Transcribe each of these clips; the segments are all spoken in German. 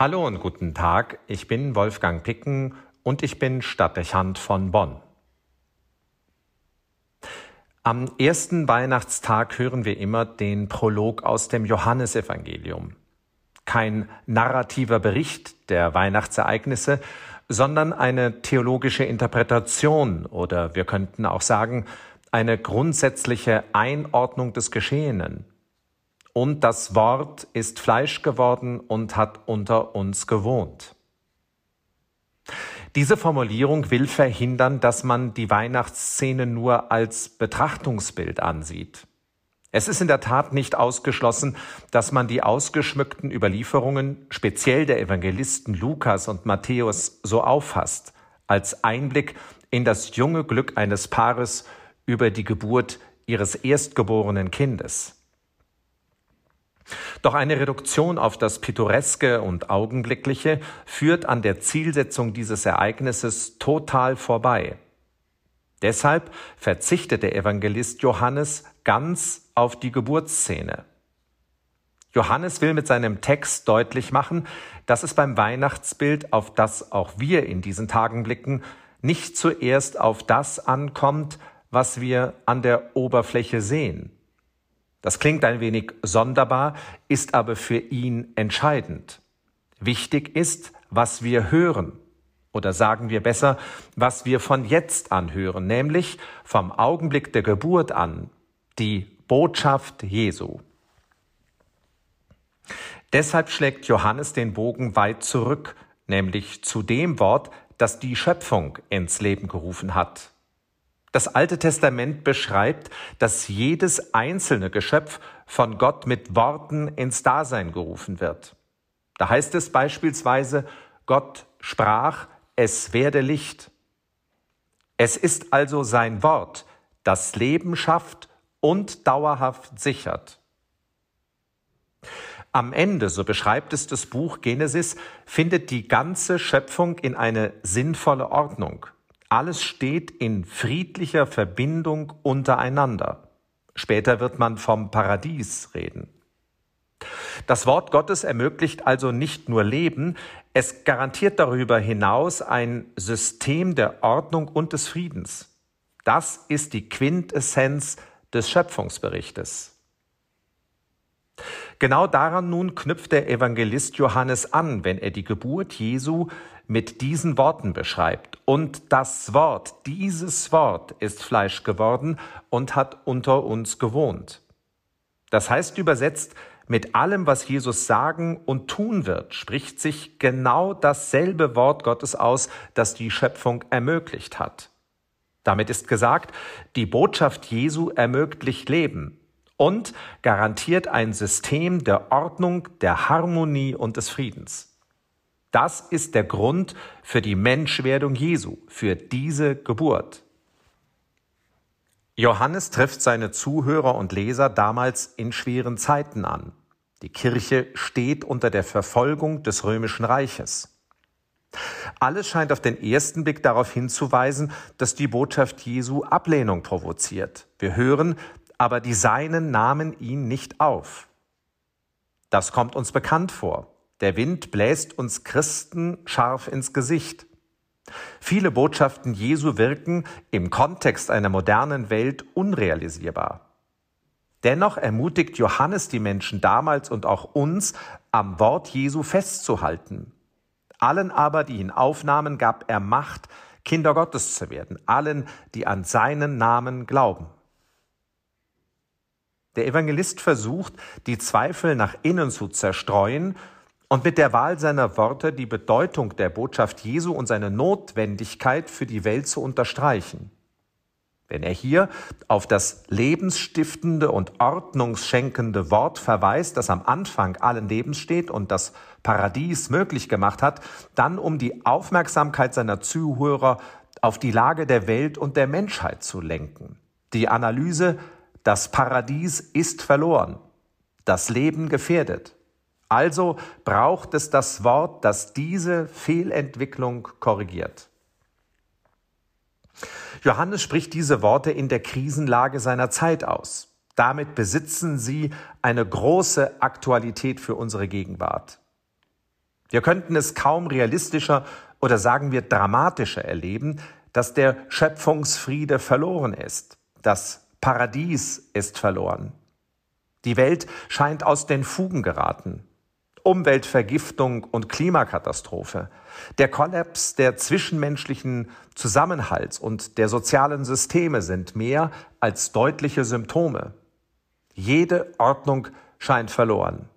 Hallo und guten Tag, ich bin Wolfgang Picken und ich bin Stadtdechant von Bonn. Am ersten Weihnachtstag hören wir immer den Prolog aus dem Johannesevangelium. Kein narrativer Bericht der Weihnachtsereignisse, sondern eine theologische Interpretation oder wir könnten auch sagen, eine grundsätzliche Einordnung des Geschehenen. Und das Wort ist Fleisch geworden und hat unter uns gewohnt. Diese Formulierung will verhindern, dass man die Weihnachtsszene nur als Betrachtungsbild ansieht. Es ist in der Tat nicht ausgeschlossen, dass man die ausgeschmückten Überlieferungen, speziell der Evangelisten Lukas und Matthäus, so auffasst, als Einblick in das junge Glück eines Paares über die Geburt ihres erstgeborenen Kindes. Doch eine Reduktion auf das Pittoreske und Augenblickliche führt an der Zielsetzung dieses Ereignisses total vorbei. Deshalb verzichtet der Evangelist Johannes ganz auf die Geburtsszene. Johannes will mit seinem Text deutlich machen, dass es beim Weihnachtsbild, auf das auch wir in diesen Tagen blicken, nicht zuerst auf das ankommt, was wir an der Oberfläche sehen. Das klingt ein wenig sonderbar, ist aber für ihn entscheidend. Wichtig ist, was wir hören. Oder sagen wir besser, was wir von jetzt an hören, nämlich vom Augenblick der Geburt an, die Botschaft Jesu. Deshalb schlägt Johannes den Bogen weit zurück, nämlich zu dem Wort, das die Schöpfung ins Leben gerufen hat. Das Alte Testament beschreibt, dass jedes einzelne Geschöpf von Gott mit Worten ins Dasein gerufen wird. Da heißt es beispielsweise, Gott sprach, es werde Licht. Es ist also sein Wort, das Leben schafft und dauerhaft sichert. Am Ende, so beschreibt es das Buch Genesis, findet die ganze Schöpfung in eine sinnvolle Ordnung. Alles steht in friedlicher Verbindung untereinander. Später wird man vom Paradies reden. Das Wort Gottes ermöglicht also nicht nur Leben, es garantiert darüber hinaus ein System der Ordnung und des Friedens. Das ist die Quintessenz des Schöpfungsberichtes. Genau daran nun knüpft der Evangelist Johannes an, wenn er die Geburt Jesu mit diesen Worten beschreibt. Und das Wort, dieses Wort ist Fleisch geworden und hat unter uns gewohnt. Das heißt übersetzt, mit allem, was Jesus sagen und tun wird, spricht sich genau dasselbe Wort Gottes aus, das die Schöpfung ermöglicht hat. Damit ist gesagt, die Botschaft Jesu ermöglicht Leben, und garantiert ein System der Ordnung, der Harmonie und des Friedens. Das ist der Grund für die Menschwerdung Jesu, für diese Geburt. Johannes trifft seine Zuhörer und Leser damals in schweren Zeiten an. Die Kirche steht unter der Verfolgung des römischen Reiches. Alles scheint auf den ersten Blick darauf hinzuweisen, dass die Botschaft Jesu Ablehnung provoziert. Wir hören, aber die Seinen nahmen ihn nicht auf. Das kommt uns bekannt vor. Der Wind bläst uns Christen scharf ins Gesicht. Viele Botschaften Jesu wirken im Kontext einer modernen Welt unrealisierbar. Dennoch ermutigt Johannes die Menschen damals und auch uns, am Wort Jesu festzuhalten. Allen aber, die ihn aufnahmen, gab er Macht, Kinder Gottes zu werden, allen, die an seinen Namen glauben. Der Evangelist versucht, die Zweifel nach innen zu zerstreuen und mit der Wahl seiner Worte die Bedeutung der Botschaft Jesu und seine Notwendigkeit für die Welt zu unterstreichen. Wenn er hier auf das lebensstiftende und ordnungsschenkende Wort verweist, das am Anfang allen Lebens steht und das Paradies möglich gemacht hat, dann um die Aufmerksamkeit seiner Zuhörer auf die Lage der Welt und der Menschheit zu lenken. Die Analyse das Paradies ist verloren, das Leben gefährdet. Also braucht es das Wort, das diese Fehlentwicklung korrigiert. Johannes spricht diese Worte in der Krisenlage seiner Zeit aus. Damit besitzen sie eine große Aktualität für unsere Gegenwart. Wir könnten es kaum realistischer oder sagen wir dramatischer erleben, dass der Schöpfungsfriede verloren ist. Das Paradies ist verloren. Die Welt scheint aus den Fugen geraten. Umweltvergiftung und Klimakatastrophe, der Kollaps der zwischenmenschlichen Zusammenhalts und der sozialen Systeme sind mehr als deutliche Symptome. Jede Ordnung scheint verloren.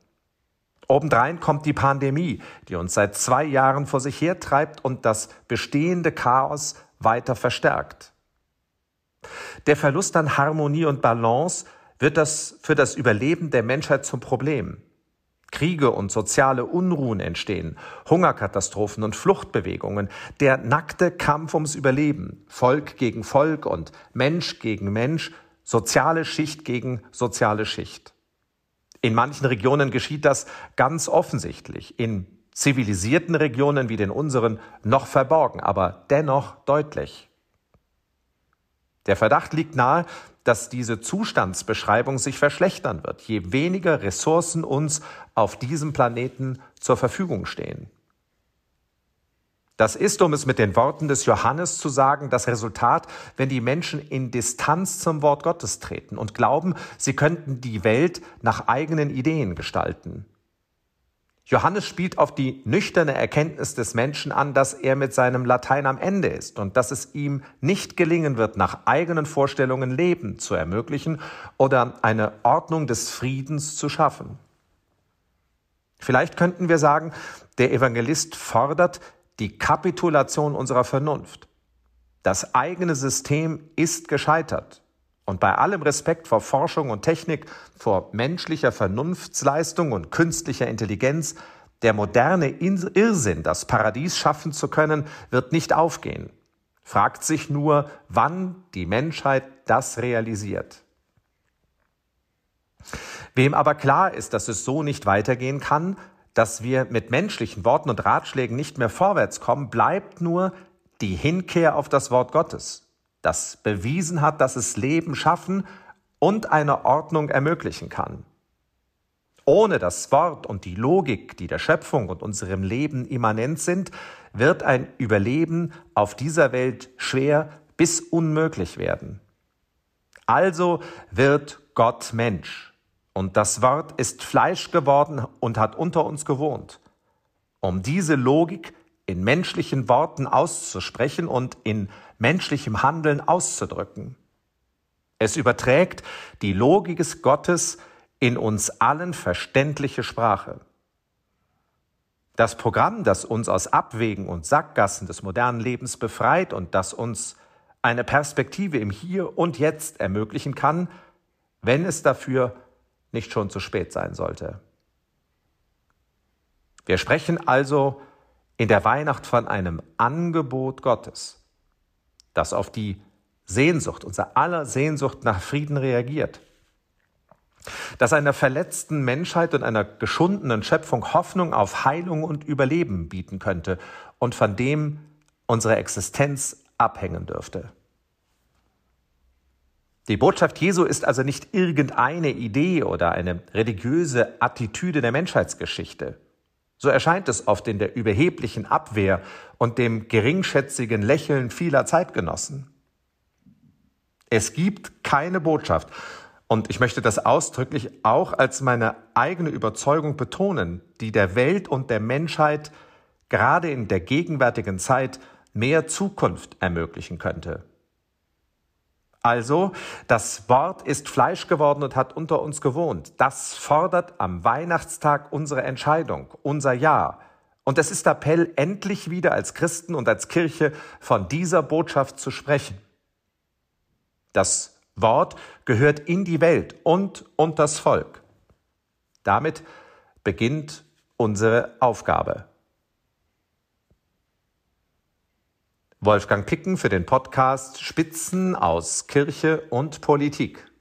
Obendrein kommt die Pandemie, die uns seit zwei Jahren vor sich hertreibt und das bestehende Chaos weiter verstärkt. Der Verlust an Harmonie und Balance wird das für das Überleben der Menschheit zum Problem. Kriege und soziale Unruhen entstehen, Hungerkatastrophen und Fluchtbewegungen, der nackte Kampf ums Überleben, Volk gegen Volk und Mensch gegen Mensch, soziale Schicht gegen soziale Schicht. In manchen Regionen geschieht das ganz offensichtlich, in zivilisierten Regionen wie den unseren noch verborgen, aber dennoch deutlich. Der Verdacht liegt nahe, dass diese Zustandsbeschreibung sich verschlechtern wird, je weniger Ressourcen uns auf diesem Planeten zur Verfügung stehen. Das ist, um es mit den Worten des Johannes zu sagen, das Resultat, wenn die Menschen in Distanz zum Wort Gottes treten und glauben, sie könnten die Welt nach eigenen Ideen gestalten. Johannes spielt auf die nüchterne Erkenntnis des Menschen an, dass er mit seinem Latein am Ende ist und dass es ihm nicht gelingen wird, nach eigenen Vorstellungen Leben zu ermöglichen oder eine Ordnung des Friedens zu schaffen. Vielleicht könnten wir sagen, der Evangelist fordert die Kapitulation unserer Vernunft. Das eigene System ist gescheitert. Und bei allem Respekt vor Forschung und Technik, vor menschlicher Vernunftsleistung und künstlicher Intelligenz, der moderne Irrsinn, das Paradies schaffen zu können, wird nicht aufgehen. Fragt sich nur, wann die Menschheit das realisiert. Wem aber klar ist, dass es so nicht weitergehen kann, dass wir mit menschlichen Worten und Ratschlägen nicht mehr vorwärts kommen, bleibt nur die Hinkehr auf das Wort Gottes das bewiesen hat, dass es Leben schaffen und eine Ordnung ermöglichen kann. Ohne das Wort und die Logik, die der Schöpfung und unserem Leben immanent sind, wird ein Überleben auf dieser Welt schwer bis unmöglich werden. Also wird Gott Mensch und das Wort ist Fleisch geworden und hat unter uns gewohnt. Um diese Logik in menschlichen Worten auszusprechen und in menschlichem Handeln auszudrücken. Es überträgt die Logik des Gottes in uns allen verständliche Sprache. Das Programm, das uns aus Abwägen und Sackgassen des modernen Lebens befreit und das uns eine Perspektive im Hier und Jetzt ermöglichen kann, wenn es dafür nicht schon zu spät sein sollte. Wir sprechen also in der Weihnacht von einem Angebot Gottes das auf die Sehnsucht, unser aller Sehnsucht nach Frieden reagiert. Das einer verletzten Menschheit und einer geschundenen Schöpfung Hoffnung auf Heilung und Überleben bieten könnte und von dem unsere Existenz abhängen dürfte. Die Botschaft Jesu ist also nicht irgendeine Idee oder eine religiöse Attitüde der Menschheitsgeschichte. So erscheint es oft in der überheblichen Abwehr und dem geringschätzigen Lächeln vieler Zeitgenossen. Es gibt keine Botschaft, und ich möchte das ausdrücklich auch als meine eigene Überzeugung betonen, die der Welt und der Menschheit gerade in der gegenwärtigen Zeit mehr Zukunft ermöglichen könnte. Also, das Wort ist Fleisch geworden und hat unter uns gewohnt. Das fordert am Weihnachtstag unsere Entscheidung, unser Ja. Und es ist Appell, endlich wieder als Christen und als Kirche von dieser Botschaft zu sprechen. Das Wort gehört in die Welt und unter das Volk. Damit beginnt unsere Aufgabe. Wolfgang Picken für den Podcast Spitzen aus Kirche und Politik.